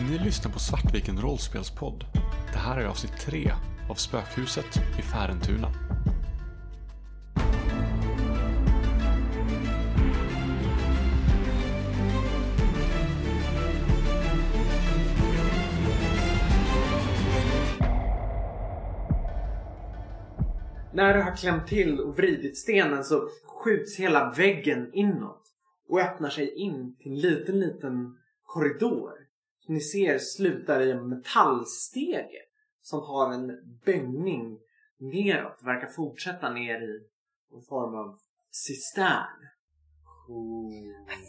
Ni lyssnar på Svartviken rollspelspodd. Det här är avsnitt 3 av Spökhuset i Färentuna. När du har klämt till och vridit stenen så skjuts hela väggen inåt och öppnar sig in till en liten, liten korridor. Som ni ser slutar i en metallstege som har en böjning neråt. Verkar fortsätta ner i en form av cistern.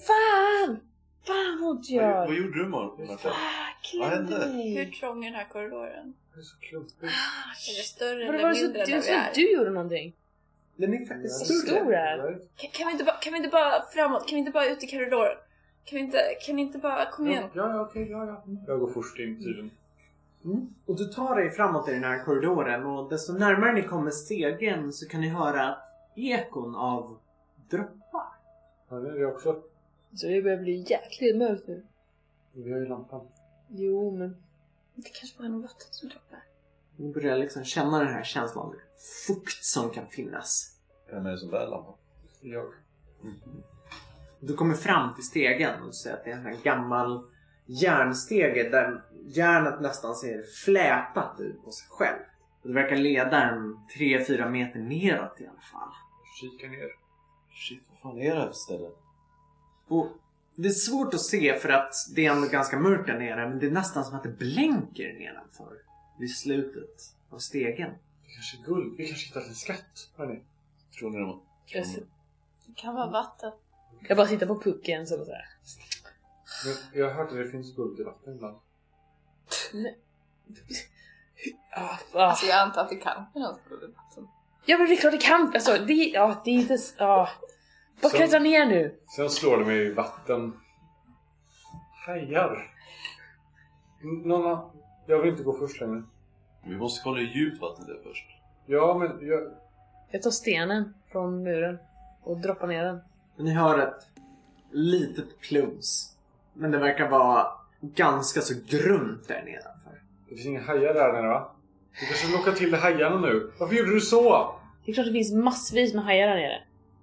Fan! Fan vad ont Vad, gör! vad gjorde du Martin? Ah, Vad hände? Hur trång är den här korridoren? Det är så klumpigt. Är det större Var det eller var det så, mindre det där var vi är? du gjorde någonting? Den är faktiskt Vad större. stor är den? Kan, kan, vi inte bara, kan vi inte bara framåt? Kan vi inte bara ut i korridoren? Kan vi inte, kan vi inte bara, kom igen. Ja, ja, okej, ja, ja. Jag går först in tydligen. Mm. Och du tar dig framåt i den här korridoren och desto närmare ni kommer stegen så kan ni höra ekon av droppar. Ja, det är det också. Så det börjar bli jäkligt mörkt nu. Vi har ju lampan. Jo men... Det kanske bara är något vatten som droppar. Ni börjar liksom känna den här känslan av fukt som kan finnas. Vem är det som bär lampan? Jag. Du kommer fram till stegen och ser att det är en sån här gammal järnstege där järnet nästan ser flätat ut på sig själv. Och det verkar leda en 3-4 meter neråt i alla fall. Kika ner. Shit, vad fan är det här för ställe? Och det är svårt att se för att det är ändå ganska mörkt där nere men det är nästan som att det blänker nedanför. Vid slutet av stegen. Det kanske är guld. Vi kanske hittat en skatt. Hörni. Tror ni de Jag, s- Det kan vara vatten. Jag bara sitter på pucken så sådär. Men jag har hört att det finns guld i vatten ibland. Ah, ah. Alltså jag antar att det kan finnas guld i vatten. Ja men det är klart det kan! Alltså det, ja, det är inte... Ja. Bara klättra ner nu! Sen slår det mig i vatten. Hajar. N- Någon annan? Jag vill inte gå först längre. Vi måste kolla hur djupt vattnet är först. Ja, men jag... Jag tar stenen från muren och droppar ner den. Ni hör ett litet plums. Men det verkar vara ganska så grunt där nedanför. Det finns inga hajar där nere va? Du kanske lockar till hajarna nu. Varför gjorde du så? Det är klart det finns massvis med hajar där nere.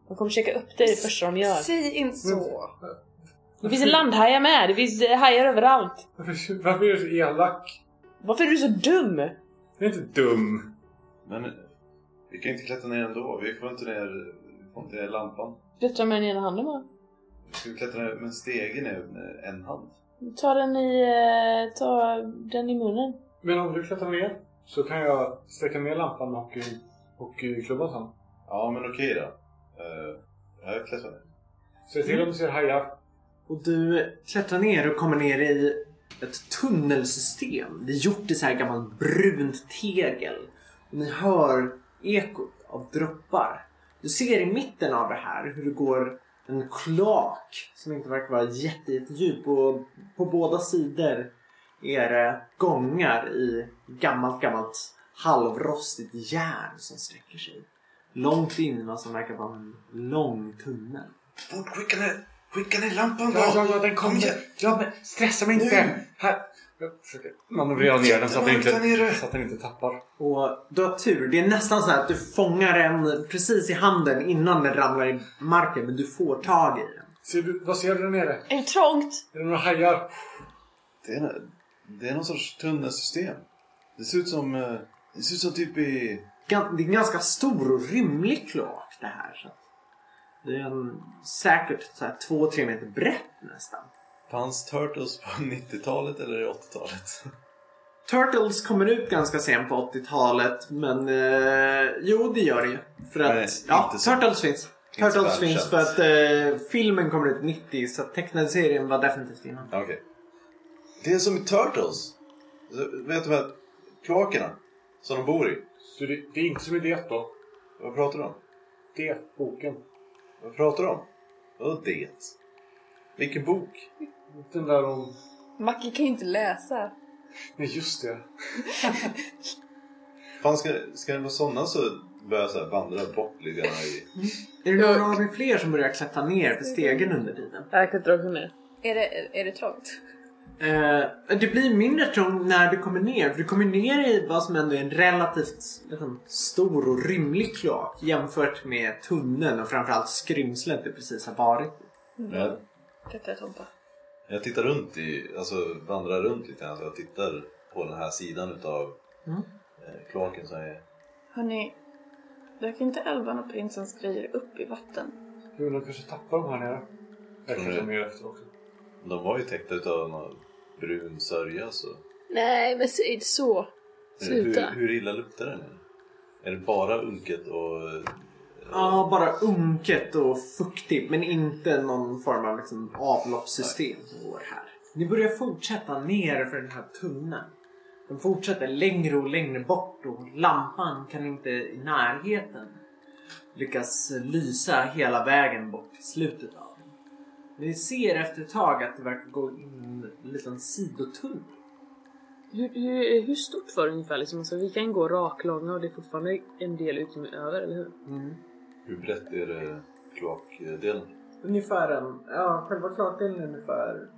De kommer käka upp dig det första de gör. Säg inte så. Det finns landhajar med, det finns eh, hajar överallt. Varför, varför är du så elak? Varför är du så dum? Jag är inte dum. Men vi kan inte klättra ner ändå. Vi får inte ner, vi får inte ner lampan. Klättra med den ena handen bara. Ska klättra ner med en stege ner med en hand. Ta den i, eh, ta den i munnen. Men om du klättrar ner så kan jag sträcka ner lampan med hockey, hockeyklubban sen. Ja, men okej då. Uh, jag klättrar ner. Se till om du ser hajar. Och du klättrar ner och kommer ner i ett tunnelsystem. Det är gjort i så här gammalt brunt tegel. Och ni hör ekot av droppar. Du ser i mitten av det här hur det går en kloak som inte verkar vara jätte, jättedjup. Och på båda sidor är det gångar i gammalt, gammalt halvrostigt järn som sträcker sig. Långt in i vad som verkar vara en lång tunnel. Fort, skicka ner, skicka ner lampan då! Ja, ja, ja, den Kom kommer. Ja, men stressa mig inte. Nu. Här. Manövrera ner den så att den, inte, så att den inte tappar. Och du har tur. Det är nästan så här att du fångar den precis i handen innan den ramlar i marken. Men du får tag i den. Ser du, vad ser du där nere? Är det trångt? Är det några hajar? Det är, det är någon sorts tunnelsystem. Det ser ut som, eh, det ser ut som typ i... Det är en ganska stor och rymlig kloak det här. Så det är en, säkert så här två, tre meter brett nästan. Fanns Turtles på 90-talet eller 80-talet? Turtles kommer ut ganska sent på 80-talet. Men eh, jo, det gör det ju. För att, Men ja, Turtles finns. Turtles finns för att eh, filmen kommer ut 90 så tecknade serien var definitivt innan. Okej. Det är som i Turtles. Vet du vad? Kloakerna. Som de bor i. Så det, det är inte som i det då. Vad pratar du om? Det, boken. Vad pratar du om? Vadå det? Vilken bok? Den där om... Macke kan ju inte läsa. Nej, just det. Fan, ska, ska det vara sådana så börjar jag så här vandra bort lite grann i... Är det några av er fler som börjar klättra ner för stegen under tiden? Jag klättrar också ner. Är det, är det trångt? Eh, det blir mindre trångt när du kommer ner. För du kommer ner i vad som ändå är en relativt liksom, stor och rymlig kloak jämfört med tunneln och framförallt skrymslet du precis har varit i. Jag, Detta är Tompa. Jag tittar runt i, alltså vandrar runt lite grann. Så jag tittar på den här sidan utav Mm. eh, kloaken som är... Hörni, dök inte älvan och prinsens grejer upp i vatten? Jo, de kanske tappar de här nere. Tror kanske du? mer efter också. De var ju täckta utav någon brun sörja så... Nej, men säg inte så. Sluta. Hur, hur illa luktar den? Är det bara unket och... Ja, bara unket och fuktigt men inte någon form av liksom, avloppssystem som går här. Ni börjar fortsätta ner för den här tunneln. Den fortsätter längre och längre bort och lampan kan inte i närheten lyckas lysa hela vägen bort till slutet av den. Men ni ser efter ett tag att det verkar gå in en liten sidotunnel. Hur, hur, hur stort var det ungefär? Liksom? Alltså, vi kan gå raklånga och det är fortfarande en del utrymme över, eller hur? Hur brett är det kloakdelen? Ungefär en, ja själva kloakdelen är ungefär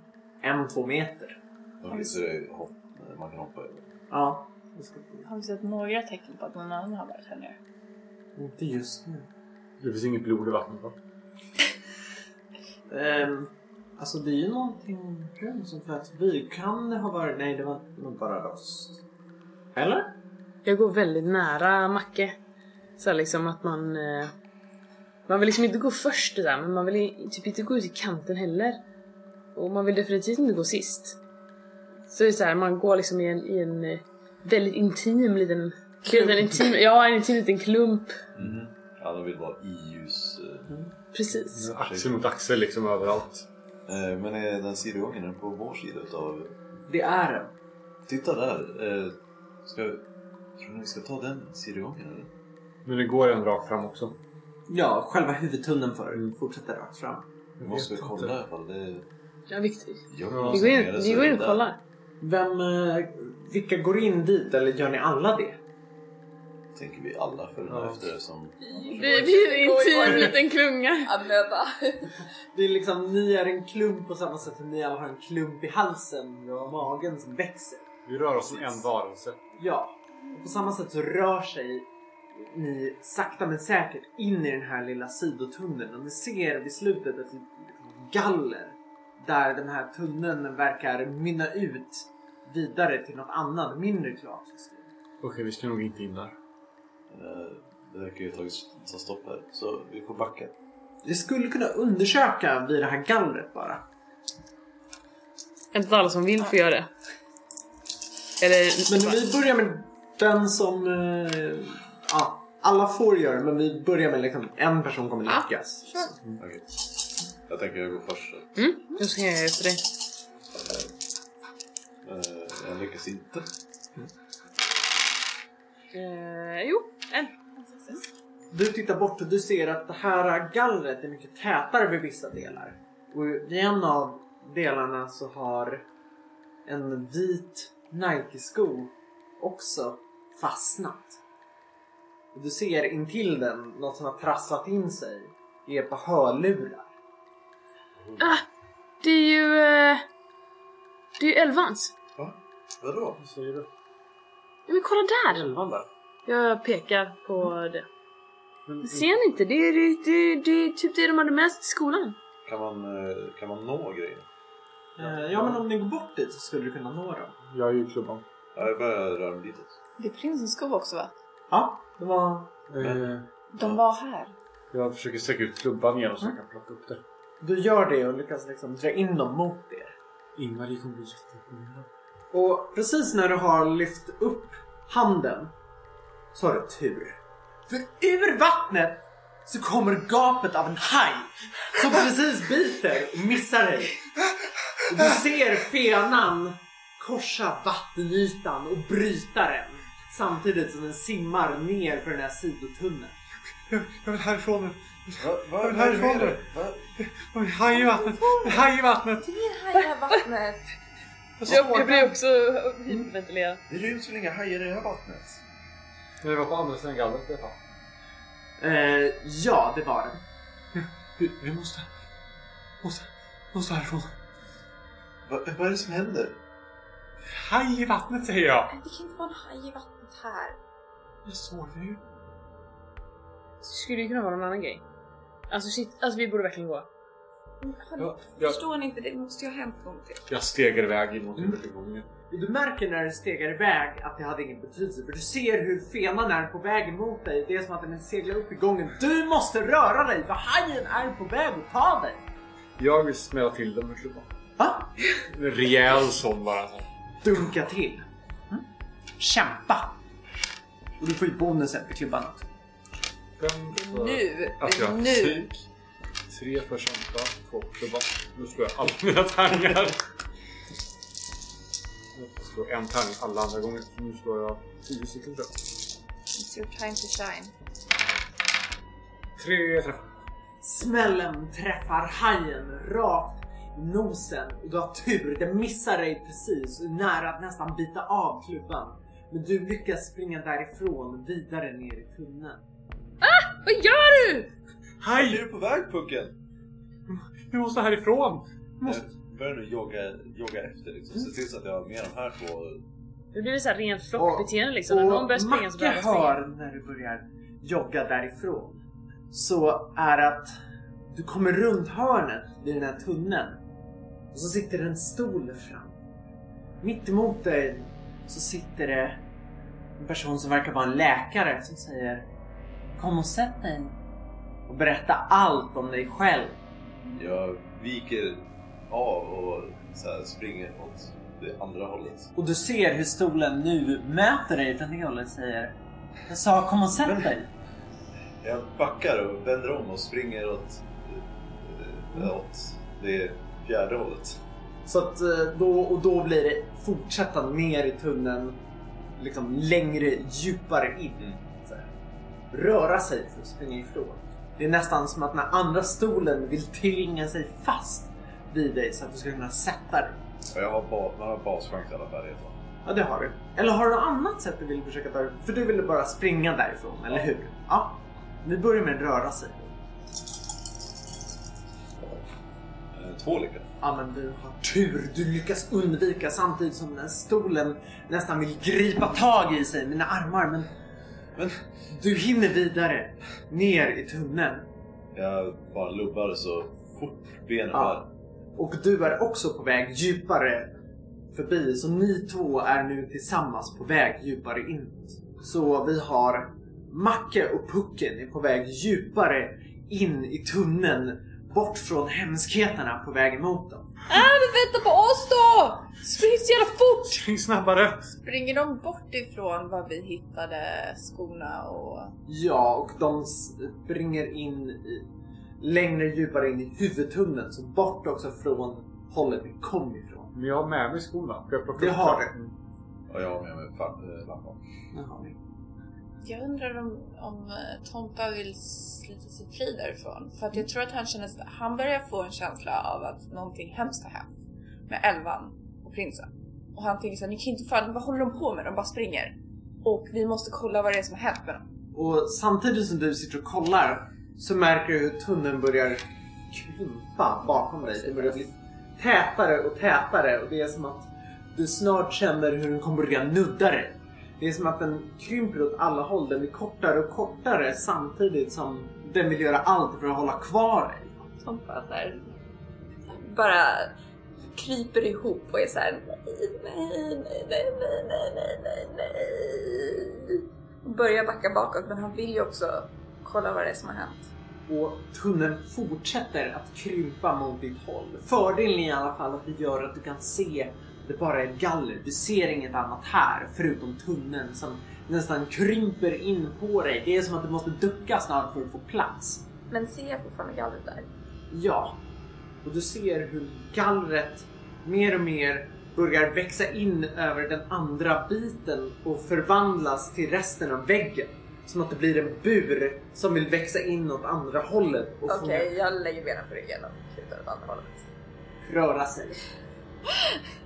en, två meter. Okej, så det är hopp, man kan hoppa över. Ja, det ska Har vi sett några tecken på att någon annan har varit här nere? Inte just nu. Det finns inget blod i vattnet va? Ehm, alltså det är ju någonting som flöt förbi. Kan det ha varit... Nej, det var nog bara rost. Eller? Jag går väldigt nära Macke. Så här liksom att man... Eh, man vill liksom inte gå först där, men man vill typ inte gå ut i kanten heller. Och man vill definitivt inte gå sist. Så det är så här, man går liksom i en, i en eh, väldigt intim liten... liten intim, ja, en intim liten klump. Ja, de vill vara i ljus. eh. Precis. Axel mot axel liksom överallt. Eh, Men är den sidogången är den på vår sida utav... Det är den. Titta där! Eh, Ska... Tror ni vi ska ta den sidogången eller? Men det går en rakt fram också. Ja, själva huvudtunneln för fortsätter rakt fram. Vi måste väl kolla i alla fall. Det. Ja, viktigt. Ja. Vi går in, vi går in och kollar. Vem... eh, Vilka går in dit eller gör ni alla det? Tänker vi alla följer Ja. efter som... Vi, vi är en intim liten klunga. Amöba. Det är liksom, ni är en klump på samma sätt som ni alla har en klump i halsen och magen som växer. Vi rör oss som en varelse. Ja, och på samma sätt så rör sig ni sakta men säkert in i den här lilla sidotunneln och ni ser vid slutet ett galler där den här tunneln verkar mynna ut vidare till något annat mindre kloaksystem. Okej, vi ska nog inte in där. Eh, Det verkar ju ha tagit ta stopp här. Så vi får backa. Vi skulle kunna undersöka vid det här gallret bara. Inte alla som vill får göra det. Eller... Men vi börjar med den som... Eh, ja, alla får göra men vi börjar med liksom en person kommer lyckas. Okej. Jag tänker jag går först. så. Mm, då ska jag göra efter dig. Eh, Jag lyckas inte. Eh, jo, en. Du tittar bort och du ser att det här gallret är mycket tätare vid vissa delar. Och i en av delarna så har en vit Nike-sko också fastnat. Du ser intill den något som har trasslat in sig i ett par hörlurar. Ah, det är ju... Eh, det är ju Elvans. Va? Vadå? Vad säger du? Ja, men kolla där! Elvan där. Jag pekar på det. Men, Ser ni inte? Det är, det, det, det är typ det de hade med sig till skolan. Kan man, eh, kan man nå grejer? Eh, Ja men om ni går bort dit så skulle du kunna nå dem. jag är ju klubban. Ja, jag börjar röra mig ditåt. Det är prinsens skov också va? Ja, det var... Eh, De var här. jag försöker sträcka ut klubban igen så jag kan plocka upp det. Du gör det och lyckas liksom dra in dem mot er. Ingvar kommer bli jätteimponerad. Och precis när du har lyft upp handen så har du tur. För ur vattnet så kommer gapet av en haj som precis biter och missar dig. Och du ser fenan korsa vattenytan och bryta den samtidigt som den simmar ner för den här sidotunneln. Jag, jag vill härifrån nu. Va, va, Jag vill härifrån nu. Va? Oj, haj i vattnet. En haj i vattnet. Här i vattnet. Jag, jag blir också hyperventilerad. Det ryms väl inga hajar i det här vattnet? Det var på andra sidan gallret i alla fall. Eh, ja, det var den. Vi, vi måste... Måste... Måste härifrån. Va, vad är det som händer? Haj i vattnet säger jag! Det kan inte vara en haj i vattnet här. Jag såg det ju. Skulle det kunna vara någon annan grej? Alltså shit, alltså vi borde verkligen gå. Hallå, Ja, jag, Förstår ni inte? Det måste ju ha hänt någonting. jag stegar iväg mot Mm. huvudingången. Och Du märker när du stegar iväg att det hade ingen betydelse. För du ser hur fenan är på väg mot dig. Det är som att den vill segla upp i gången. Du måste röra dig för hajen är på väg att ta dig. Jag vill smälla till den med klubban. Va? En rejäl sån bara. Dunka till. Mm. Kämpa. Och du får ju bonusen för klubban också. Fem för Nu! att jag nu! fysik. Tre för kämpa, två för klubban. Nu slår jag alla mina tärningar. Jag slår en tärning alla andra gånger. Nu slår jag tio stycken tror jag. It's your time to shine. Tre träffar. Smällen träffar hajen rakt i nosen du har tur. Den missar dig precis nära att nästan bita av klubban. Men du lyckas springa därifrån vidare ner i tunneln. Vad gör du? Vart är Hej! du på väg pucken? Vi måste härifrån! Vi måste... Jag börjar nu jogga, jogga efter liksom. Se till så att jag har med de här två. Det blir så här rent flockbeteende liksom. När någon börjar springa så börjar alla springa. hör när du börjar jogga därifrån så är att du kommer runt hörnet vid den här tunneln och så sitter en stol fram. Mitt emot dig så sitter det en person som verkar vara en läkare som säger Kom och sätt dig och berätta allt om dig själv. Jag viker av och så här springer åt det andra hållet. Och du ser hur stolen nu möter dig från det hållet säger Jag sa kom och sätt dig. Jag backar och vänder om och springer åt, eh, åt det fjärde hållet. Så att eh, då, och då blir det fortsätta ner i tunneln, liksom längre, djupare in. Mm. Röra sig för att springa ifrån. Det är nästan som att den andra stolen vill tvinga sig fast vid dig så att du ska kunna sätta dig. Jag har, ba, har baschans i alla färdigheter. Ja, det har du. Eller har du något annat sätt du vill försöka ta För du ville bara springa därifrån, eller hur? Ja. Vi börjar med röra sig. Två lyckade. Ja men du har tur. Du lyckas undvika samtidigt som den här stolen nästan vill gripa tag i sig med dina armar. Men Men du hinner vidare ner i tunneln. jag bara lubbar så fort benen Ja. bär. Och du är också på väg djupare förbi. Så ni två är nu tillsammans på väg djupare inåt. Så vi har Macke och Pucken är på väg djupare in i tunneln. Bort från hemskheterna på väg emot dem. Ah, men vänta på oss då! Spring så jävla fort! Spring snabbare! Springer de bort ifrån var vi hittade skorna och... Ja, och de springer in i, längre djupare in i huvudtunneln. Så bort också från hållet vi kom ifrån. Men jag har med mig skorna. Det har du. Mm. Och jag har med mig eh, lampan. Jag undrar om, om eh, Tompa vill slita sig fri därifrån. För att jag tror att han känner han börjar få en känsla av att någonting hemskt har hänt. Med Elvan och prinsen. Och han tänker såhär, ni kan inte fan, vad håller de på med? De bara springer. Och vi måste kolla vad det är som har hänt med dem. Och samtidigt som du sitter och kollar så märker du hur tunneln börjar krympa bakom dig. Det börjar bli tätare och tätare och det är som att du snart känner hur den kommer börja nudda dig. Det är som att den krymper åt alla håll. Den blir kortare och kortare samtidigt som den vill göra allt för att hålla kvar dig. Tompa såhär bara kryper ihop och är såhär nej, nej, nej, nej, nej, nej, nej, nej. Och börjar backa bakåt men han vill ju också kolla vad det är som har hänt. Och tunneln fortsätter att krympa mot ditt håll. Fördelen är i alla fall att det gör att du kan se det bara är galler. Du ser inget annat här förutom tunneln som nästan krymper in på dig. Det är som att du måste ducka snart för att få plats. Men ser jag fortfarande gallret där? Ja, och du ser hur gallret mer och mer börjar växa in över den andra biten och förvandlas till resten av väggen. Som att det blir en bur som vill växa in åt andra hållet Okej, fånga jag lägger benen på ryggen och kutar åt andra hållet. röra sig.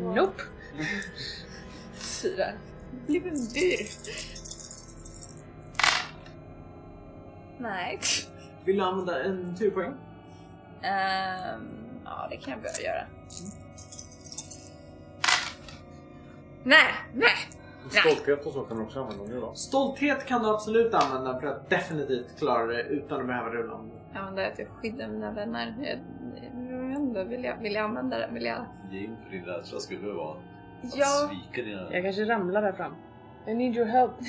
Nope. Fyra. Det blev en dyr. Nej. Vill du använda en turpoäng? Ehm, ja, det kan jag börja göra. Nej, nej! Stolthet och så kan man också använda det då. Stolthet kan du absolut använda för att definitivt klara det utan att behöva rulla om det. Jag använder det till att skydda mina vänner. Jag, inte, vill jag, vill jag använda det? Vill jag? Ge in för din rädsla skulle vara att Ja. svika dina... Jag kanske ramlar där fram. I need your help.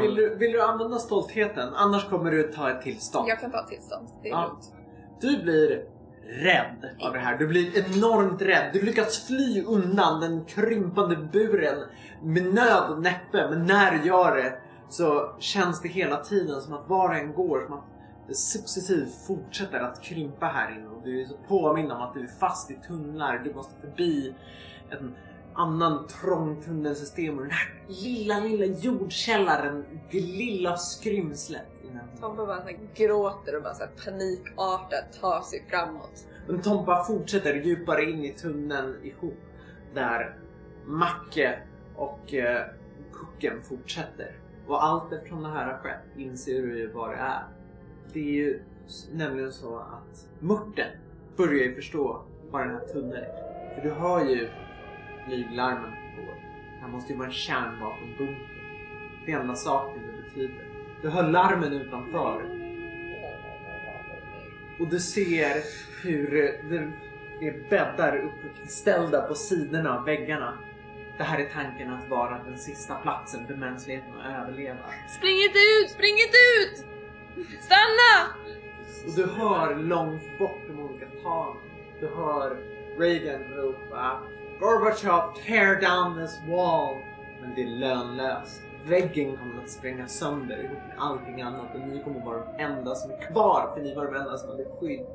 Vill du, vill du använda stoltheten? Annars kommer du ta ett tillstånd. Jag kan ta tillstånd. Det är Ja. lugnt. Du blir rädd av det här. Du blir enormt rädd. Du lyckas fly undan den krympande buren med nöd och näppe. Men när du gör det så känns det hela tiden som att var en går som att successivt fortsätter att krympa här inne. Och du är så påminn om att du är fast i tunnlar. Du måste förbi en annan trång tunnelsystem och den här lilla, lilla jordkällaren. Det lilla skrymslet. Tompa bara så här gråter och bara så här panikartat tar sig framåt. Men Tompa fortsätter djupare in i tunneln ihop där Macke och eh, Pucken fortsätter. Och allt eftersom det här har skett inser du ju vad det är. Det är ju nämligen så att Mörten börjar ju förstå vad den här tunneln är. För du hör ju flyglarmen på. Det här måste ju vara en kärnvapenbunker. Det enda saken det betyder. Du hör larmen utanför och du ser hur det är bäddar uppställda på sidorna av väggarna. Det här är tanken att vara den sista platsen för mänskligheten att överleva. Spring inte ut! Spring inte ut! Stanna! Och du hör långt bort de olika talen. Du hör Reagan ropa Gorbachev tear down this wall. Men det är lönlöst. Väggen kommer att spränga sönder ihop med allting annat och ni kommer vara de enda som är kvar för ni var de enda som hade skydd.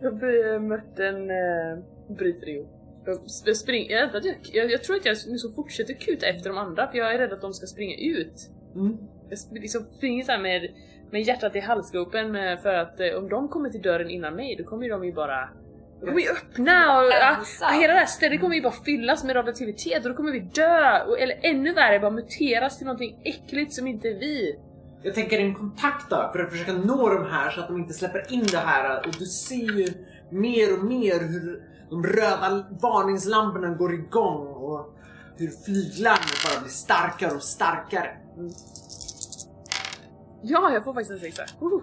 Jag blir Mörten äh, bryter ihop. Jag sp- springer, jag, jag, jag, jag tror att jag liksom fortsätter kuta efter de andra för jag är rädd att de ska springa ut. Mm. Jag liksom springer så här med, med hjärtat i halsgropen med, för att eh, om de kommer till dörren innan mig då kommer ju de ju bara de kommer ju öppna och ja, Ensam. hela det här stället kommer ju bara fyllas med radioaktivitet och då kommer vi dö! Och, eller ännu värre, bara muteras till någonting äckligt som inte är vi. Jag tänker en kontakt då för att försöka nå de här så att de inte släpper in det här och du ser ju mer och mer hur de röda varningslamporna går igång och hur flyglarmet bara blir starkare och starkare. Ja, jag får faktiskt en sexa. Woho!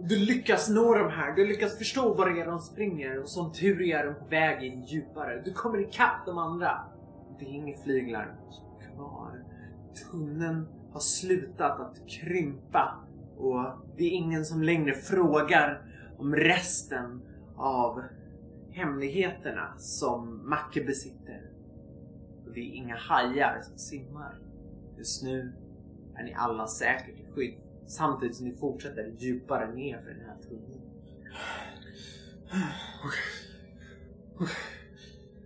Du lyckas nå de här, du lyckas förstå var det är de springer och som tur är de på väg in djupare. Du kommer ikapp de andra. Det är inget flyglarm kvar. Tunneln har slutat att krympa och det är ingen som längre frågar om resten av hemligheterna som Macke besitter. Och det är inga hajar som simmar. Just nu är ni alla säkert i skydd samtidigt som ni fortsätter djupare ner för den här tunneln.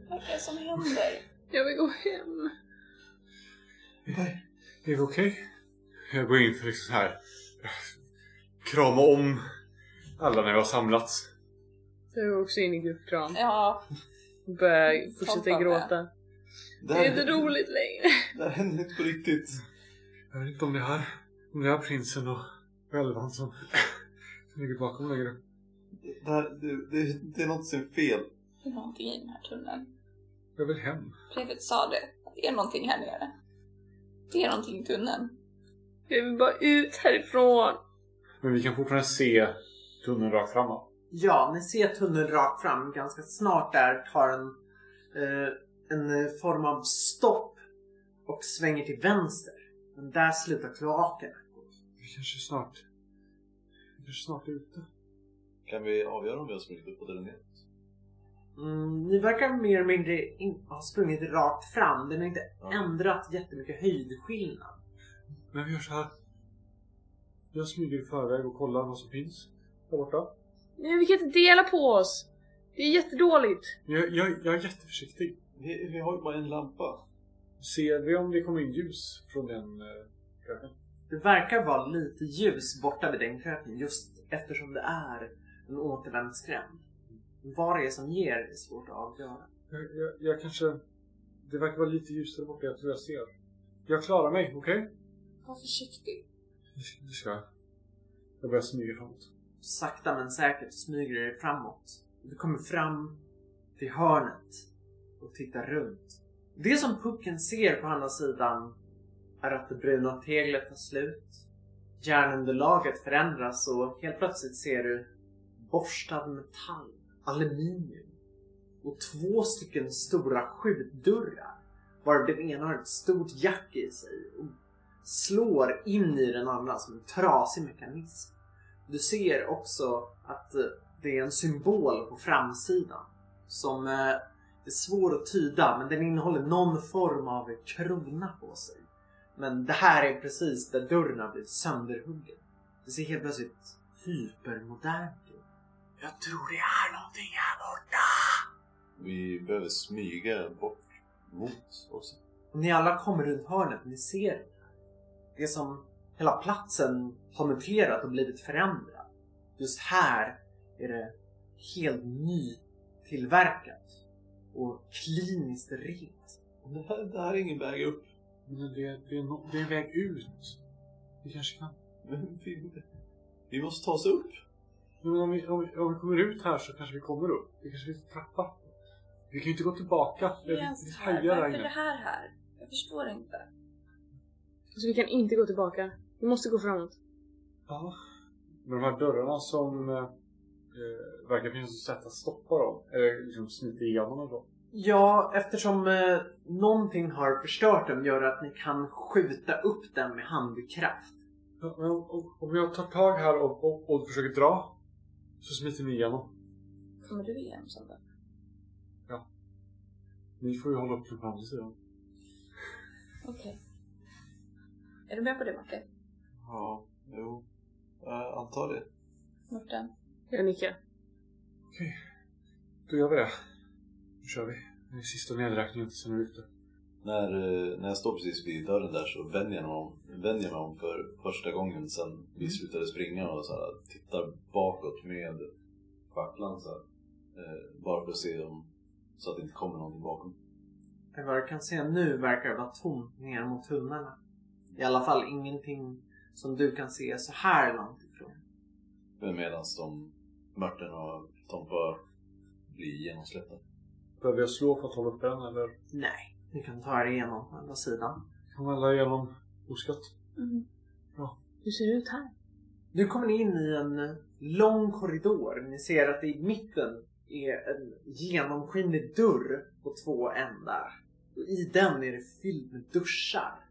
Vad är det som händer? Jag vill gå hem. Är vi okej? Jag går in för liksom så här krama om alla när vi har samlats. Så jag går också in i gruppkram. Ja, Börjar fortsätta med. gråta. Det Det här, är inte roligt längre. det här händer inte på riktigt. Jag vet inte om det här, om det är prinsen och elvan som, som ligger bakom längre. Det, här, det, det, det är något som är fel. det är någonting i den här tunneln. Jag vill hem. Prefet sa det, det är någonting här nere. Det är någonting i tunneln. Jag vill bara ut härifrån. Men vi kan fortfarande se tunneln rakt framåt. Ja, ni ser tunneln rakt fram. Ganska snart där tar en, eh, en eh, form av stopp och svänger till vänster. Men där slutar kloakerna. Vi kanske snart, vi kanske snart är ute. Kan vi avgöra om vi har sprungit upp eller ner? Mm, ni verkar mer eller mindre in, ha sprungit rakt fram. Den har inte Ja. ändrat jättemycket höjdskillnad. Men vi gör så här. Jag smyger i förväg och kollar vad som finns där borta. Nej, vi kan inte dela på oss. Det är jättedåligt. Jag, jag, jag är jätteförsiktig. Vi, vi har ju bara en lampa. Ser vi om det kommer in ljus från den eh, kröken? Det verkar vara lite ljus borta vid den kröken just eftersom det är en återvändsgränd. Vad det är som ger är svårt att avgöra. Jag, jag, jag kanske... Det verkar vara lite ljusare borta, jag tror jag ser. Jag klarar mig, okej? Var försiktig. Det- Det ska jag. Jag börjar smyga framåt. Sakta men säkert smyger du dig framåt. Du kommer fram till hörnet och tittar runt. Det som pucken ser på andra sidan är att det bruna teglet tar slut. Järnunderlaget förändras och helt plötsligt ser du borstad metall, aluminium och två stycken stora skjutdörrar. Varav den ena har ett stort jack i sig och slår in i den andra som en trasig mekanism. Du ser också att eh, det är en symbol på framsidan som eh, är svår att tyda men den innehåller någon form av krona på sig. Men det här är precis där dörren har blivit sönderhuggen. Det ser helt plötsligt hypermodernt ut. Jag tror det är någonting här borta! Vi behöver smyga bort mot oss. Och ni alla kommer runt hörnet ni ser det här. Det är som hela platsen har muterat och blivit förändrad. Just här är det helt nytillverkat och kliniskt rent. Det här, det här är ingen väg upp. Men det, det, är no, det är en väg ut. Vi kanske kan... Vi, vi måste ta oss upp. Men om vi, om, vi, om vi kommer ut här så kanske vi kommer upp. Det kanske finns en trappa. Vi kan ju inte gå tillbaka. Det, Vi här. hajar där Varför är det här här? Jag förstår inte. Så vi kan inte gå tillbaka. Vi måste gå framåt. Ja. Men de här dörrarna som eh, verkar finnas ett sätt att stoppa dem. Eller liksom smita igenom dem då. Ja, eftersom eh, någonting har förstört dem gör att ni kan skjuta upp den med handkraft. Ja, men om, om- om jag tar tag här och, och, och försöker dra så smiter ni igenom. Kommer du igenom sen då? Ni får ju hålla upp den på andra sidan. Okej. Är du med på det Macke? Ja, jo. Jag antar det. Mårten? Jag nickar. Okej. Då gör vi det. Nu kör vi. Det är sista nedräkningen sen är vi ute. När, eh, när jag står precis vid dörren där så vänder jag mig om, vänder jag mig om för första gången sen vi slutade springa och så här, tittar bakåt med facklan så här. Eh, bara för att se om, så att det inte kommer någonting bakom. Men vad du kan se nu verkar det vara tomt ner mot tunnlarna. I alla fall ingenting som du kan se så här långt ifrån. Medan de, Mörten och Tompa blir genomsläppta. Behöver jag slå för att hålla uppe den eller? Nej, ni kan ta er igenom på andra sidan. Kan man alla igenom oskatt? Mm. Hur ser det ut här? Nu kommer ni in i en lång korridor. Ni ser att i mitten är en genomskinlig dörr på två ändar. Och I den är det fyllt med duschar.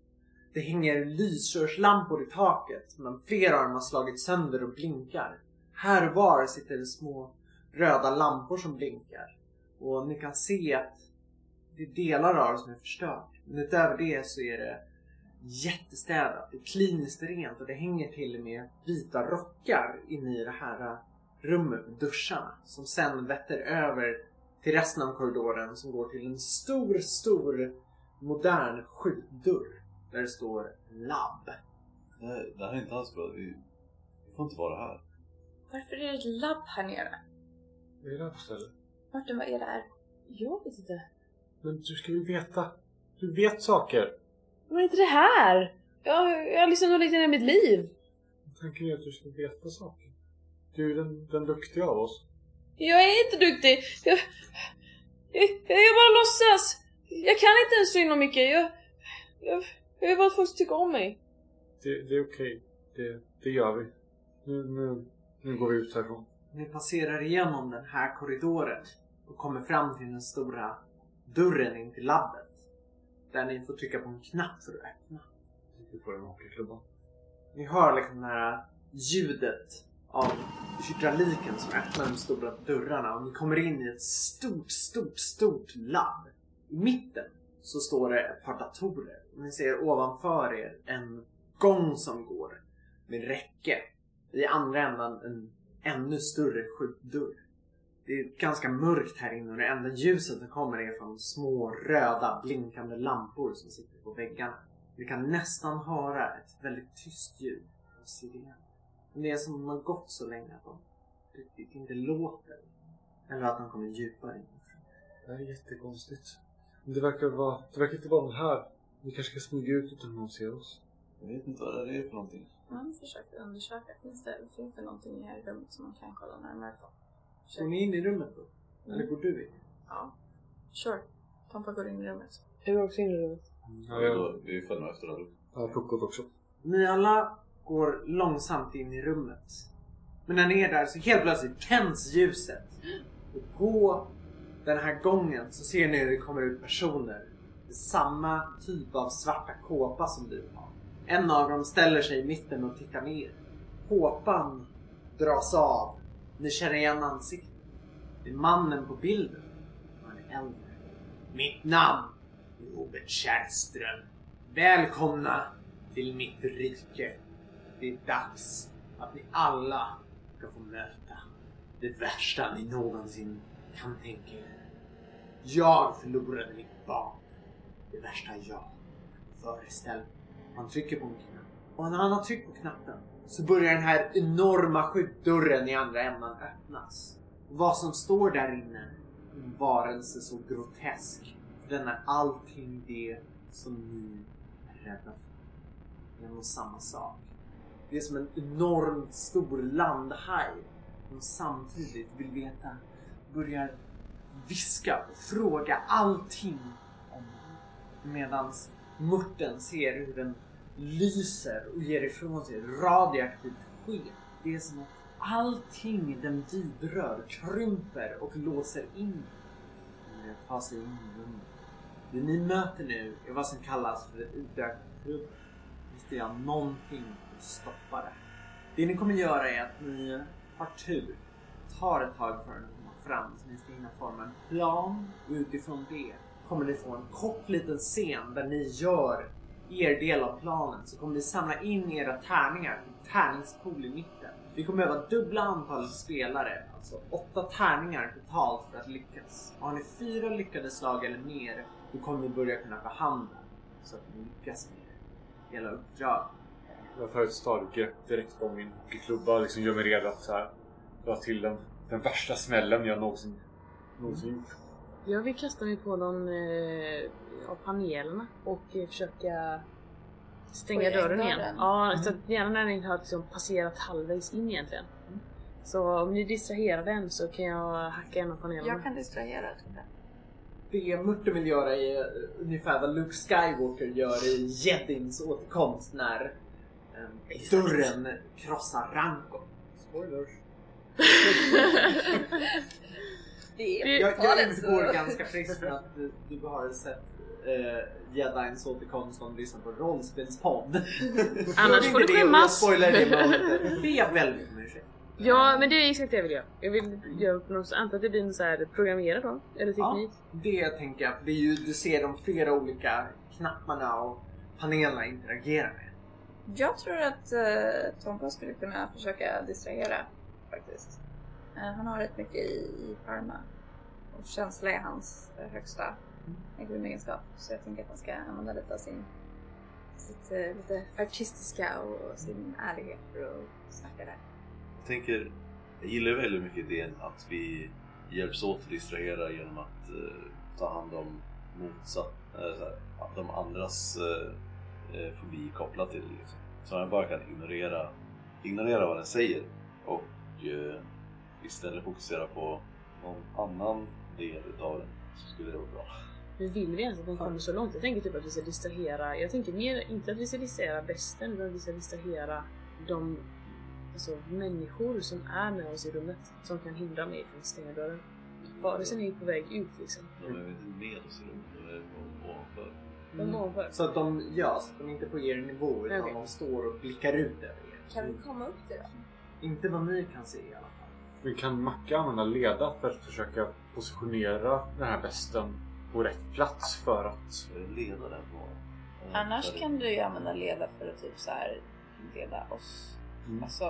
Det hänger lysrörslampor i taket men flera av dem har slagit sönder och blinkar. Här och var sitter det små röda lampor som blinkar. Och ni kan se att det är delar av det som är förstört. Men utöver det så är det jättestädat. Det är kliniskt rent och det hänger till och med vita rockar inne i det här rummet med duscharna. Som sen vetter över till resten av korridoren som går till en stor, stor modern skjutdörr. Där det står labb. Det här, det här är inte alls bra. Vi, vi får inte vara här. Varför är det ett labb här nere? Vad är det här för ställe? Mårten, vad är det här? Jag vet inte. Men du ska ju veta. Du vet saker. Vad är inte det här? Jag, jag har lyssnat på lite i mitt liv. Tanken är att du ska veta saker. Du är den, den duktiga av oss. Jag är inte duktig. Jag, jag, jag bara låtsas. Jag kan inte ens så himla mycket. Jag, jag, jag vill bara att folk ska tycka om mig. Det, det är okej. Det, det gör vi. Nu, nu, nu går vi ut härifrån. Ni passerar igenom den här korridoren och kommer fram till den stora dörren in till labbet. Där ni får trycka på en knapp för att öppna. Vi får den hockeyklubban. Ni hör liksom det här ljudet av hydrauliken som öppnar de stora dörrarna och ni kommer in i ett stort, stort, stort labb. I mitten så står det ett par datorer. Ni ser ovanför er en gång som går med räcke. I andra ändan en ännu större skjutdörr. Det är ganska mörkt här inne och det enda ljuset som kommer är från små röda blinkande lampor som sitter på väggarna. Ni kan nästan höra ett väldigt tyst ljud av sirener. Men det är som om de har gått så länge att de riktigt inte låter. Eller att de kommer djupare in. Det här är jättekonstigt. Det verkar, vara, det verkar inte vara någon här. Vi kanske ska smyga ut utan att någon ser oss. Jag vet inte vad det är för någonting. Man försöker undersöka. Finns det, finns det någonting i det här rummet som man kan kolla närmare på? Går ni in i rummet då? Eller går du in? Ja. Sure. Tompa går in i rummet. Jag går också in i rummet. Ja, Ja, jag, då, vi följer nog efter jag har puckot också. Ni alla går långsamt in i rummet. Men när ni är där så helt plötsligt tänds ljuset. Och på den här gången så ser ni hur det kommer ut personer med samma typ av svarta kåpa som du har. En av dem ställer sig i mitten och tittar ner. Kåpan dras av. Ni känner igen ansiktet. Det är mannen på bilden. Han är äldre. Mitt namn är Robert Kärrström. Välkomna till mitt rike. Det är dags att ni alla ska få möta det värsta ni någonsin kan tänka er. Jag förlorade mitt barn. Det värsta jag föreställ Han trycker på en knapp. Och när han har tryckt på knappen så börjar den här enorma skjutdörren i andra änden öppnas. Och vad som står där inne en varelse så grotesk. Den är allting det som ni är rädda för. Det är nog samma sak. Det är som en enormt stor landhaj som samtidigt vill veta, börjar viska och fråga allting Medan Medans mörten ser hur den lyser och ger ifrån sig radioaktivt sken. Det är som att allting den vidrör krymper och låser in Den tar sig in i rummet. Det ni möter nu är vad som kallas för ett utökat trubbel. Måste göra någonting för att stoppa det. Det ni kommer göra är att ni har tur. Tar ett tag för den att komma fram så ni ska hinna forma en plan och utifrån det kommer ni få en kort liten scen där ni gör er del av planen så kommer ni samla in era tärningar i en tärningspool i mitten. Vi kommer behöva dubbla antalet spelare, alltså åtta tärningar totalt för att lyckas. Har ni fyra lyckade slag eller mer, då kommer vi börja kunna förhandla så att ni lyckas med hela uppdraget. Jag tar ett stadgrepp direkt på min klubba liksom gör mig redo att så här, dra till den, den värsta smällen jag någonsin, någonsin gjort. Jag vill kasta mig på någon eh, av panelerna och eh, försöka stänga igen dörren igen. dörren. Ja, så att gärna när den har liksom passerat halvvägs in egentligen. Så om ni distraherar den så kan jag hacka en av panelerna. Jag kan distrahera. Det Murten vill göra är ungefär vad Luke Skywalker gör i Jedins återkomst när eh, dörren krossar Ranko. Spoilers. Det är Det- Jag, jag utgår ganska friskt att du, du har sett eh, Jedins återkomst om du lyssnar på rollspelspodd. Annars får du och Jag skämmas. spoilar. Be jag väldigt om ursäkt. Ja, men det är exakt det jag vill göra. Jag vill göra upp något, antar att det blir en så här programmerad då? Eller Ja, teknik? det tänker jag. Det är ju, du ser de flera olika knapparna och panelerna interagera med. Jag tror att uh, Tompa skulle kunna försöka distrahera faktiskt. Eh, han har rätt mycket i, i karma. Och känsla är hans eh, högsta grundegenskap. Så jag tänker att han ska använda lite av sin sitt eh, lite artistiska och sin ärlighet för att snacka där. Jag tänker, jag gillar väldigt mycket idén att vi hjälps åt att distrahera genom att eh, ta hand om motsatt, eh, de andras eh, eh, fobi kopplat till det. Liksom. Så man bara kan ignorera, ignorera vad den säger och eh, istället fokusera på någon annan del utav den så skulle det vara bra. Men vill vi ens att den kommer så långt? Jag tänker typ att vi ska distrahera, jag tänker mer inte att vi ska distrahera besten utan att vi ska distrahera de alltså, människor som är med oss i rummet som kan hindra mig från att stänga dörren. Vare sig ni är på väg ut liksom. De är väl inte med oss i rummet, de är ovanför. De ovanför. Så att de, ja, så att de inte får er nivå utan Okej. de står och blickar ut över er. Kan vi komma upp till dem? Inte vad ni kan se i alla fall. Vi kan Macka använda leda för att försöka positionera den här besten på rätt plats för att... Leda den frågan. Annars kan du ju använda leda för att typ så här leda oss. Mm. Alltså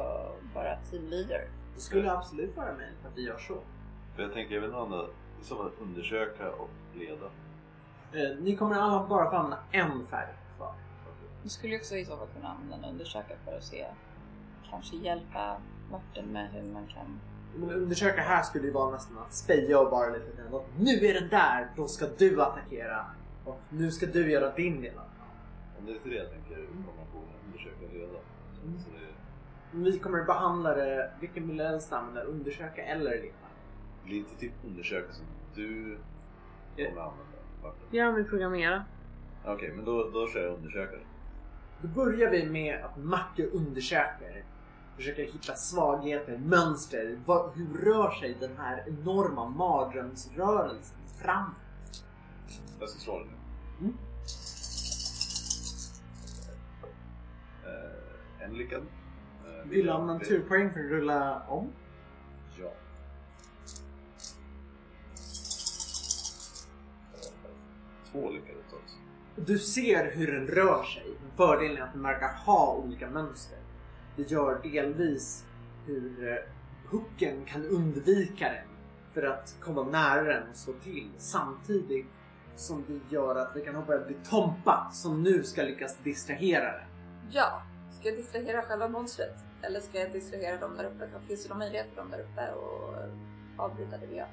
vara teamleader. Det skulle absolut vara möjligt att vi gör så. För jag tänker, jag vill använda, i så fall undersöka och leda. Eh, ni kommer alla bara få använda en färg kvar. Du skulle också i så fall kunna använda undersöka för att se, kanske hjälpa Martin med hur man kan Men undersöka här skulle ju vara nästan att speja och bara lite den. Nu är den där, då ska du attackera. Och nu ska du göra din del. Om det är lite det jag tänker kombinationen undersöka. Så det Vi kommer behandla det, vilken vill du helst använda? Undersöka eller leda? blir inte typ undersöka som du kommer använda. Martin. Jag vill programmera. Okej, men då, då kör jag undersökare. Då börjar vi med att Macke undersöker. Försöker hitta svagheter, mönster. Vad, hur rör sig den här enorma mardrömsrörelsen fram? Jag ska slå den nu. Mm. Eh, en lyckad. Eh, Vill du ha naturpoäng för att rulla om? Ja. Två lyckade trots. Du ser hur den rör sig. Fördelen är att den verkar ha olika mönster. Det gör delvis hur eh, hooken kan undvika den för att komma nära den och slå till. Samtidigt som det gör att vi kan hoppa över till Tompa som nu ska lyckas distrahera den. Ja, ska jag distrahera själva monstret? Eller ska jag distrahera dem där uppe? Finns det någon möjlighet för dem där uppe och avbryta det vi gör?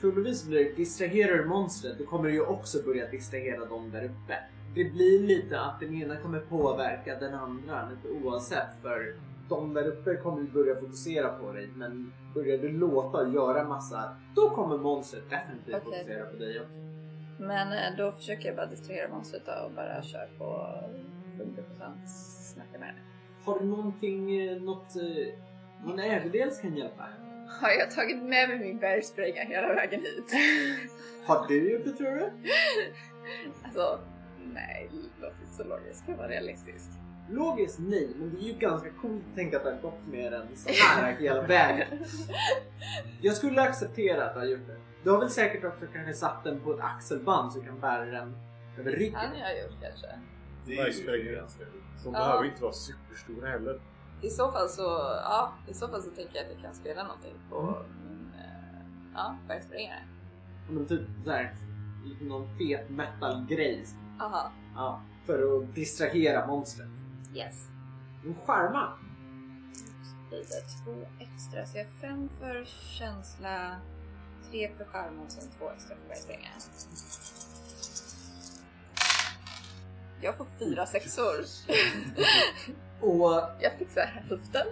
Troligtvis blir det distraherar du monstret, då kommer du ju också börja distrahera dem där uppe. Det blir lite att den ena kommer påverka den andra lite oavsett för de där uppe kommer ju börja fokusera på dig men börjar du låta och göra massa då kommer monstret definitivt Okej. fokusera på dig också. Men eh, då försöker jag bara distrahera monstret och bara köra på 100% snacka med det. Har du någonting, eh, något, eh, någon ägodel som kan hjälpa? Har jag tagit med mig min bergsprängare hela vägen hit? Har du gjort det tror du? alltså, nej, det låter inte så logiskt. Ska jag vara realistisk? Logiskt nej, men det är ju ganska coolt att tänka att du har gått med den så här hela vägen. Jag skulle acceptera att du har gjort det. Du har väl säkert också kanske satt den på ett axelband så du kan bära den över ryggen. Han har jag gjort kanske. Det är ju ganska De Ja. behöver inte vara superstora heller. I så fall så, ja, i så fall så tänker jag att jag kan spela någonting på Mm. min, eh, ja, bergsprängare. Men typ såhär, någon fet metal-grej. Aha, Ja, för att distrahera monstret. yes. En skärma. blir det två extra. Så jag har fem för känsla, tre för charm och sen två extra för bergsprängare. Jag får fyra sexor. Och Jag fick så här hälften.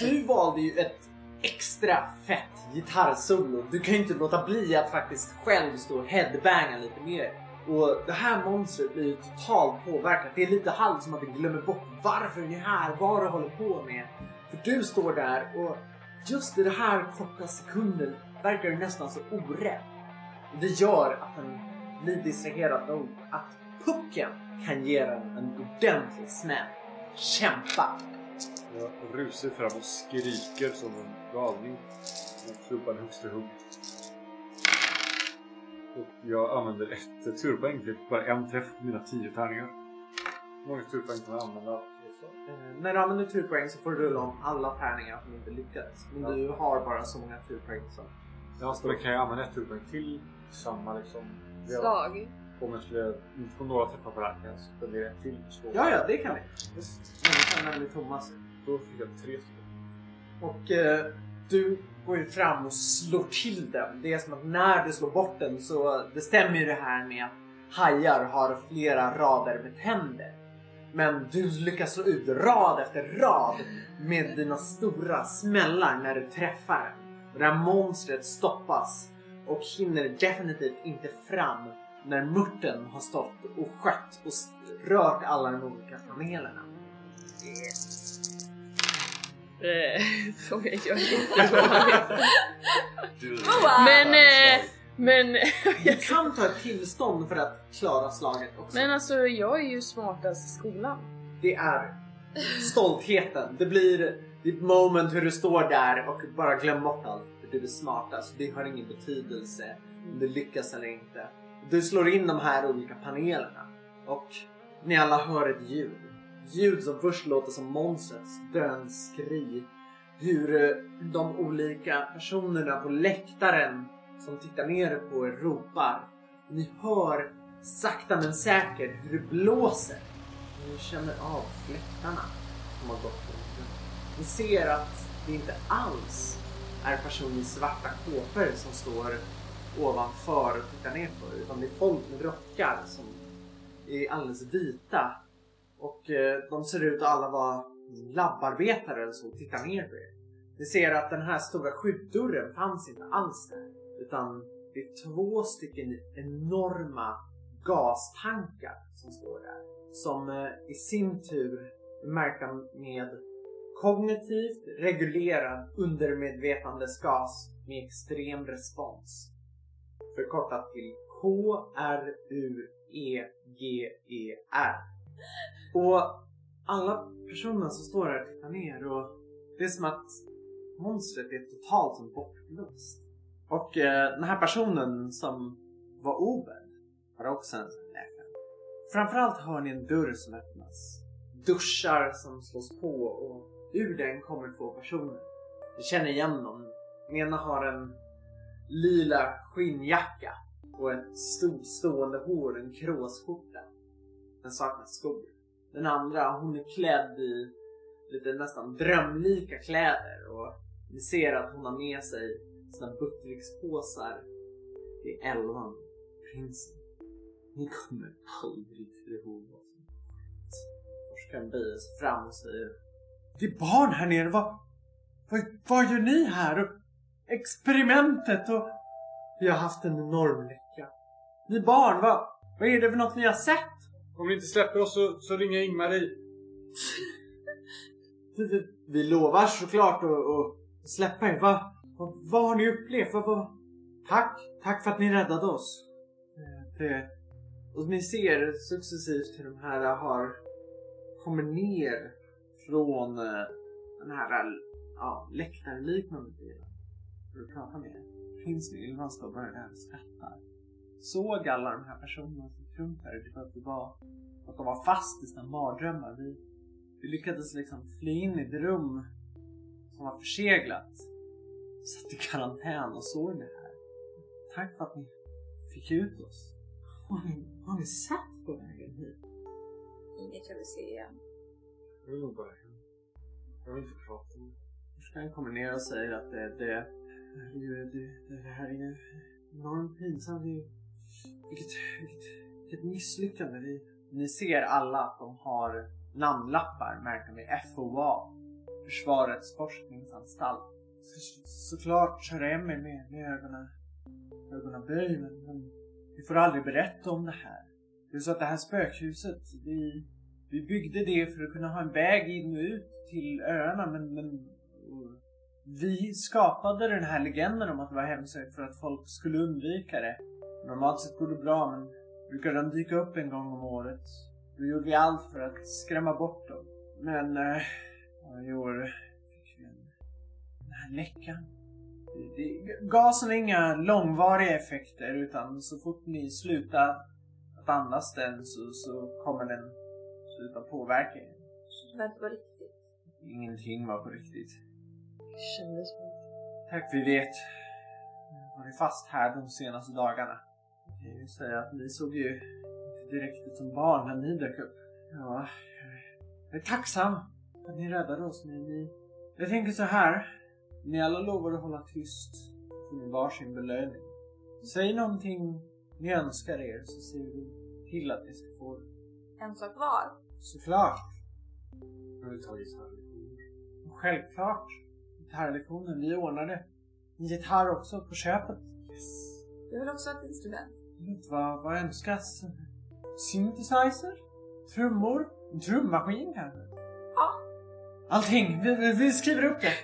du valde ju ett extra fett gitarrsolo. Du kan ju inte låta bli att faktiskt själv stå och headbanga lite mer. Och det här monstret blir totalt påverkat. Det är lite halvt som att vi glömmer bort varför ni är här, vad du håller på med. För du står där och just i den här korta sekunden verkar du nästan så orädd. Det gör att den blir distraherad nog att pucken kan ge den en ordentlig smäll. Kämpa! Jag rusar fram och skriker som en galning. Jag klubban högsta hugg. Och jag använder ett turpoäng till bara en träff på mina tio tärningar. Hur många turpoäng kan jag använda? Eh, när du använder turpoäng så får du rulla om alla tärningar som inte lyckades. Men Ja. du har bara så många turpoäng som... Ja, men kan jag använda ett turpoäng till samma liksom? Slag. Om jag skulle inte få några träffar på det här kan jag spendera ett till slå. Ja, ja, det kan vi. Men sen när vi Thomas. Då fick jag tre stycken. Och eh, du går ju fram och slår till den. Det är som att när du slår bort den så det stämmer ju det här med att hajar har flera rader med tänder. Men du lyckas slå ut rad efter rad med dina stora smällar när du träffar den. Och det här monstret stoppas och hinner definitivt inte fram när murten har stått och skött och rört alla de olika panelerna. Yes. Så jag gör. Du, Men, eh, men, Du kan ta ett tillstånd för att klara slaget också. men alltså jag är ju smartast i skolan. Det är stoltheten. Det blir ditt moment hur du står där och bara glömmer bort allt. För du är smartast. Det har ingen betydelse om du lyckas eller inte. Du slår in de här olika panelerna och ni alla hör ett ljud. Ljud som först låter som monstrets dönskri. Hur eh, de olika personerna på läktaren som tittar ner på er ropar. Ni hör sakta men säkert hur det blåser. Ni känner av fläktarna som har gått runt. Ni ser att det inte alls är personer i svarta kåpor som står ovanför och tittar ner på er. Utan det är folk med rockar som är alldeles vita. Och eh, de ser ut att alla vara labbarbetare som så och tittar ner på er. Ni ser att den här stora skjutdörren fanns inte alls där. Utan det är två stycken enorma gastankar som står där. Som eh, i sin tur är märkta med kognitivt reglerad undermedvetandesgas med extrem respons. Förkortat till K-R-U-E-G-E-R. Och alla personer som står här tittar ner och det är som att monstret är totalt som bortblåst. Och eh, den här personen som var obedd har också en läkare. Framförallt hör ni en dörr som öppnas. Duschar som slås på och ur den kommer två personer. Ni känner igen dem. Den ena har en lila skinnjacka och ett stort stående hår, en kråsskjorta. Den saknar skor. Den andra, hon är klädd i lite nästan drömlika kläder och ni ser att hon har med sig sina buttrickspåsar. Det är elvan, prinsen. Ni kommer aldrig till ihåg vad som hänt. Forskaren böjer sig fram och säger Det är barn här nere, vad, vad, vad gör ni här? Och experimentet och vi har haft en enorm lycka. Ni barn, vad, vad är det för något ni har sett? Om ni inte släpper oss så, så ringer jag Ingmarie. Vi, vi, lovar såklart att, att släppa er. Vad, vad, vad har ni upplevt? Vad, vad? Tack, tack för att ni räddade oss. Eh, det, och ni ser successivt hur de här har kommit ner från eh, den här ja, läktarliknande delen. För att prata med er. Prins Ylva står bara där och skrattar. Såg alla de här personerna runt där för att det var att de var fast i sina mardrömmar. Vi, vi lyckades liksom fly in i ett rum som var förseglat. Satt i karantän och såg det här. Tack för att ni fick ut oss. Har ni, har ni sett på vägen hit? Inget jag vill se igen. Jag vill nog bara hem. Jag vill inte prata med Forskaren kommer ner och säger att det, det, det, det, det, det här är ju enormt pinsamt. Det Vilket, vilket, vilket misslyckande. Vi, ni ser alla att de har namnlappar märkta med FOA. Försvarets forskningsanstalt. Så, såklart kör Emmy med, med ögonen, ögonen böj men, men vi får aldrig berätta om det här. Det är så att det här spökhuset, vi, vi byggde det för att kunna ha en väg in och ut till öarna men, men vi skapade den här legenden om att det var hemsökt för att folk skulle undvika det. Normalt sett går det bra men brukar den dyka upp en gång om året. Då gjorde vi allt för att skrämma bort dem. Men eh, i år fick vi en, den här läckan. Det, det, gasen har inga långvariga effekter utan så fort ni slutar att andas den så, så kommer den sluta påverka er. Så det var riktigt. Ingenting var på riktigt. Det kändes som Tack, vi vet. Har varit fast här de senaste dagarna. Kan ju säga att ni såg ju inte direkt ut som barn när ni dök upp. Ja, jag är tacksam att ni räddade oss. Ni, ni... Jag tänker så här. Ni alla lovar att hålla tyst. Får ni varsin belöning. Säg någonting ni önskar er så ser vi till att ni ska få det. En sak var. Såklart. Jag vill ta gitarr. Självklart. Gitarrlektionen, vi ordnar det. En gitarr också på köpet. Jag vill också ha ett instrument. Vad, vad önskas? Synthesizer? Trummor? Trummaskin kanske? Ja. Allting! Vi, vi, vi skriver upp det!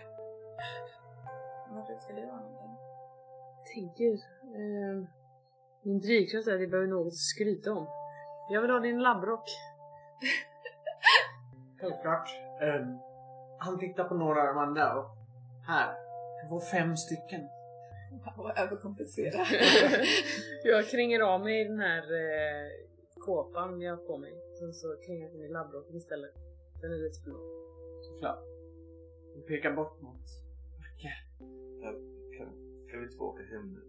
Varför ska du ha någonting? tänker... Eh, min drivkraft är att jag behöver något att skryta om. Jag vill ha din labbrock. Självklart. Ehm, han tittar på några av de andra och här. Det var fem stycken. Och överkompensera. jag kränger av mig den här eh, kåpan jag har på mig. Sen så kränger jag i labbrocken istället. Den är lite för lång. Såklart. Vi pekar bort mot Macke. Ja, Kan, kan vi inte åka hem nu?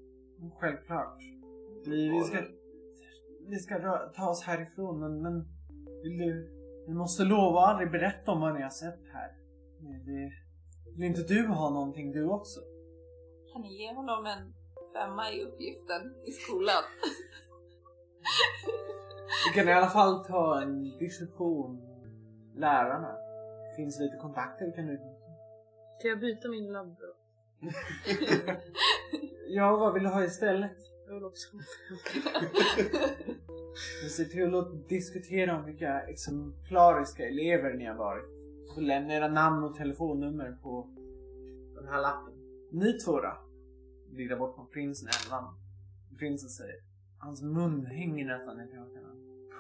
Självklart. Vi, vi ska, vi ska ta oss härifrån men, men vill du, vi måste lova att aldrig berätta om vad ni har sett här. Det, vill inte du ha någonting du också? Kan ni ge honom en femma i uppgiften i skolan? Vi kan i alla fall ta en diskussion lärarna. Finns lite kontakter kan du... Kan jag byta min labb då? Ja, vad vill du ha istället? Jag vill också. Vi ser till att diskutera om vilka exemplariska elever ni har varit. Så lämna era namn och telefonnummer på den här lappen. Ni två då? Blickar bort på prinsen Elvan. Prinsen säger. Hans mun hänger nästan i krokarna.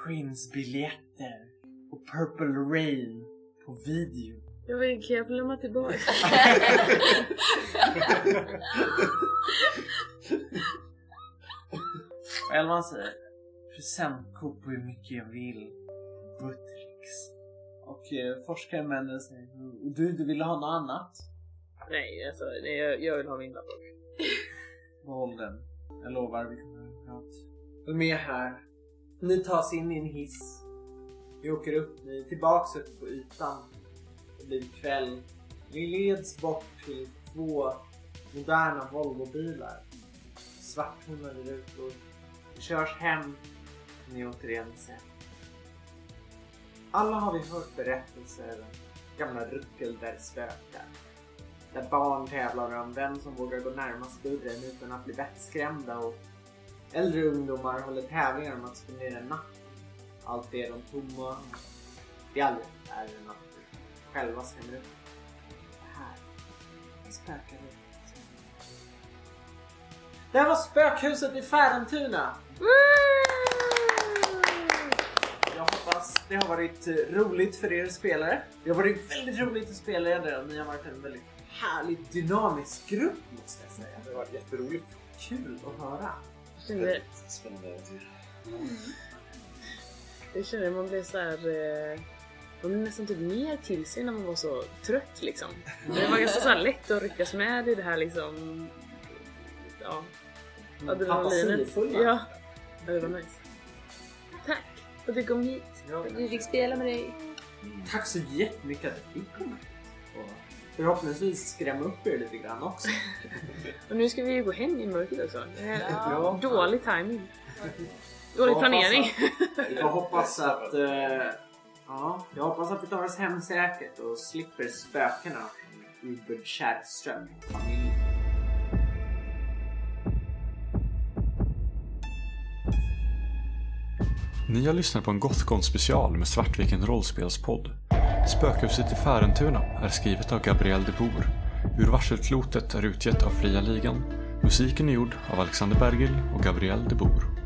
Prinsbiljetter och Purple Rain på video. Jag vill, kan jag få lämna tillbaka? Och Elvan säger presentkort på hur mycket jag vill. Buttricks. Och eh, forskaren vänder sig. Och du, du vill ha något annat? Nej, alltså nej, jag, jag vill ha min labb. Behåll den. Jag lovar, vi kommer prata. Följ med här. Ni tas in i en hiss. Vi åker upp, ni är tillbaks upp på ytan. Det blir kväll. Ni leds bort till två moderna Volvobilar. Svarttonade rutor. Ni körs hem. Ni återigen ser. Alla har vi hört berättelser om gamla ruckel där spökar. Där barn tävlar om vem som vågar gå närmast dörren utan att bli vettskrämda och äldre ungdomar håller tävlingar om att spendera en natt. Allt är de tomma. Det är aldrig är en natt själva skrämmer upp. Det här det spökar upp. Det här var spökhuset i Färentuna. Jag hoppas det har varit roligt för er spelare. Det har varit väldigt roligt att spela er ni har varit en väldigt härlig dynamisk grupp måste jag säga. Det var jätteroligt. Kul att höra. Jag kände, Spännande äventyr. jag kände man blev så här. Eh, man blev nästan typ mer till sig när man var så trött liksom. Det var ganska så lätt att ryckas med i det här liksom. Ja, adrenalinet. Fantasifulla. Ja, det var nice. Tack för att du kom hit. Ja. Vi fick spela med dig. Tack så jättemycket att du fick komma förhoppningsvis skrämma upp er lite grann också. Och nu ska vi ju gå hem i mörkret också. Ja. Dålig timing. Dålig Jag planering. Jag hoppas att... eh, ja, jag hoppas att vi tar oss hem säkert och slipper spökena från Ubert Kärrström familjen. Ni har lyssnat på en Gothcon special med Svartviken rollspelspodd. Spökhuset i Färentuna är skrivet av Gabriel de Boer. Ur varselklotet är utgett av Fria Ligan. Musiken är gjord av Alexander Bergil och Gabriel de Boer.